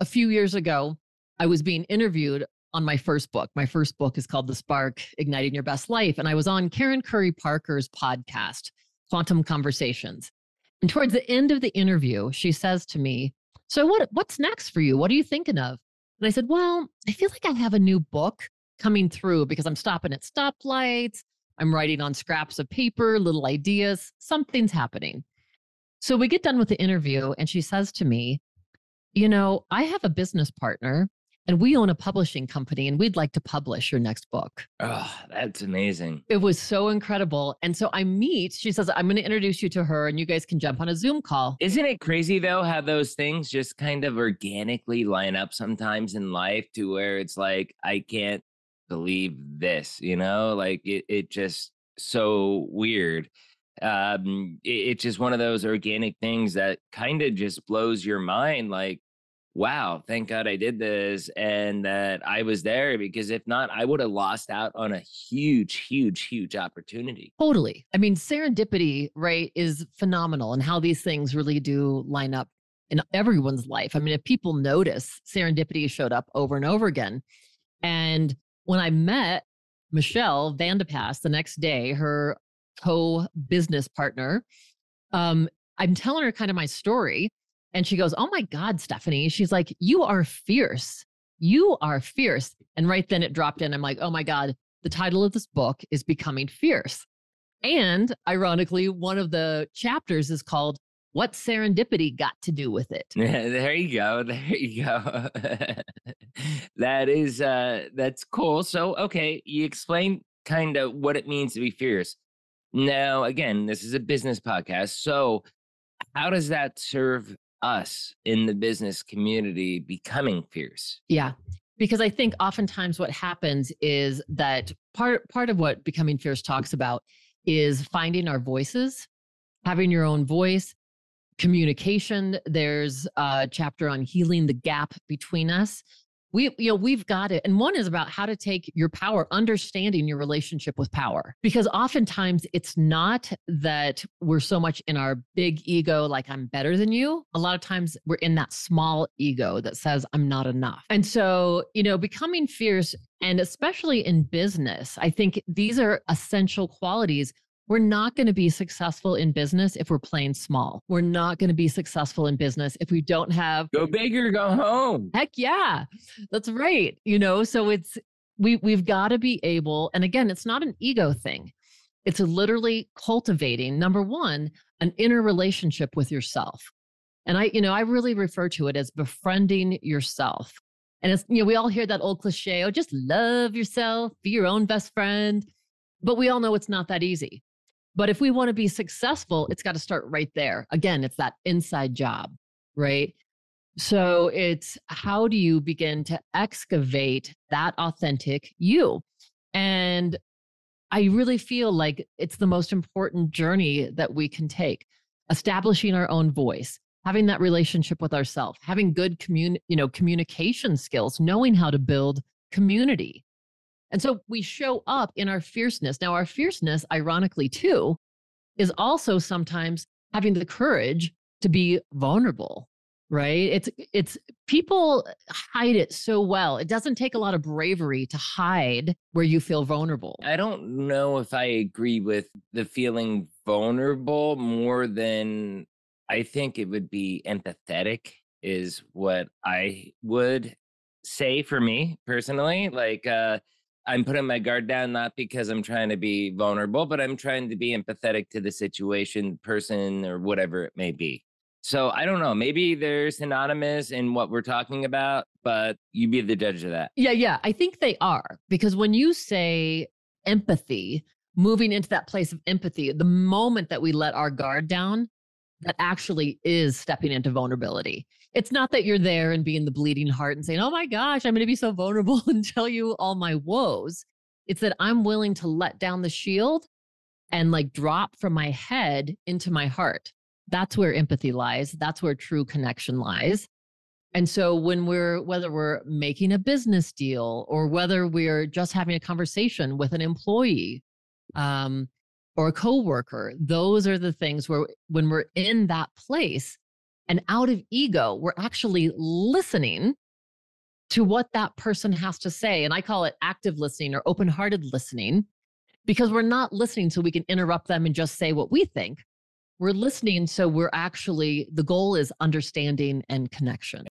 a few years ago, I was being interviewed on my first book. My first book is called The Spark Igniting Your Best Life. And I was on Karen Curry Parker's podcast, Quantum Conversations. And towards the end of the interview, she says to me, So what, what's next for you? What are you thinking of? And I said, Well, I feel like I have a new book coming through because I'm stopping at stoplights. I'm writing on scraps of paper, little ideas. Something's happening. So we get done with the interview, and she says to me, You know, I have a business partner and we own a publishing company and we'd like to publish your next book. Oh, that's amazing. It was so incredible. And so I meet, she says, I'm going to introduce you to her and you guys can jump on a Zoom call. Isn't it crazy though how those things just kind of organically line up sometimes in life to where it's like, I can't believe this, you know? Like it, it just so weird. Um, it, it's just one of those organic things that kind of just blows your mind. Like, wow, thank God I did this and that I was there because if not, I would have lost out on a huge, huge, huge opportunity. Totally. I mean, serendipity, right, is phenomenal and how these things really do line up in everyone's life. I mean, if people notice, serendipity showed up over and over again. And when I met Michelle Vandepas the next day, her co business partner, um, I'm telling her kind of my story. And she goes, Oh my God, Stephanie. She's like, You are fierce. You are fierce. And right then it dropped in. I'm like, Oh my God, the title of this book is Becoming Fierce. And ironically, one of the chapters is called What Serendipity Got to Do with It. There you go. There you go. that is uh that's cool. So okay, you explain kind of what it means to be fierce. Now, again, this is a business podcast. So how does that serve us in the business community becoming fierce? Yeah. Because I think oftentimes what happens is that part part of what becoming fierce talks about is finding our voices, having your own voice, communication. There's a chapter on healing the gap between us we you know we've got it and one is about how to take your power understanding your relationship with power because oftentimes it's not that we're so much in our big ego like i'm better than you. A lot of times we're in that small ego that says i'm not enough. And so you know becoming fierce and especially in business i think these are essential qualities we're not going to be successful in business if we're playing small. We're not going to be successful in business if we don't have go big or go home. Heck yeah. That's right. You know, so it's we we've got to be able and again, it's not an ego thing. It's literally cultivating number 1 an inner relationship with yourself. And I you know, I really refer to it as befriending yourself. And it's you know, we all hear that old cliche, oh just love yourself, be your own best friend. But we all know it's not that easy but if we want to be successful, it's got to start right there. Again, it's that inside job, right? So it's how do you begin to excavate that authentic you? And I really feel like it's the most important journey that we can take. Establishing our own voice, having that relationship with ourselves, having good commun- you know, communication skills, knowing how to build community, and so we show up in our fierceness. Now, our fierceness, ironically, too, is also sometimes having the courage to be vulnerable right? It's it's people hide it so well. It doesn't take a lot of bravery to hide where you feel vulnerable. I don't know if i agree with the feeling vulnerable more than i think it would be empathetic is what i would say for me personally. Like uh I'm putting my guard down not because I'm trying to be vulnerable, but I'm trying to be empathetic to the situation, person, or whatever it may be. So I don't know. Maybe they're synonymous in what we're talking about, but you be the judge of that. Yeah, yeah. I think they are because when you say empathy, moving into that place of empathy, the moment that we let our guard down, that actually is stepping into vulnerability. It's not that you're there and being the bleeding heart and saying, oh my gosh, I'm going to be so vulnerable and tell you all my woes. It's that I'm willing to let down the shield and like drop from my head into my heart. That's where empathy lies. That's where true connection lies. And so when we're, whether we're making a business deal or whether we're just having a conversation with an employee, um, or a coworker. Those are the things where when we're in that place, And out of ego, we're actually listening to what that person has to say. And I call it active listening or open hearted listening because we're not listening so we can interrupt them and just say what we think. We're listening so we're actually, the goal is understanding and connection.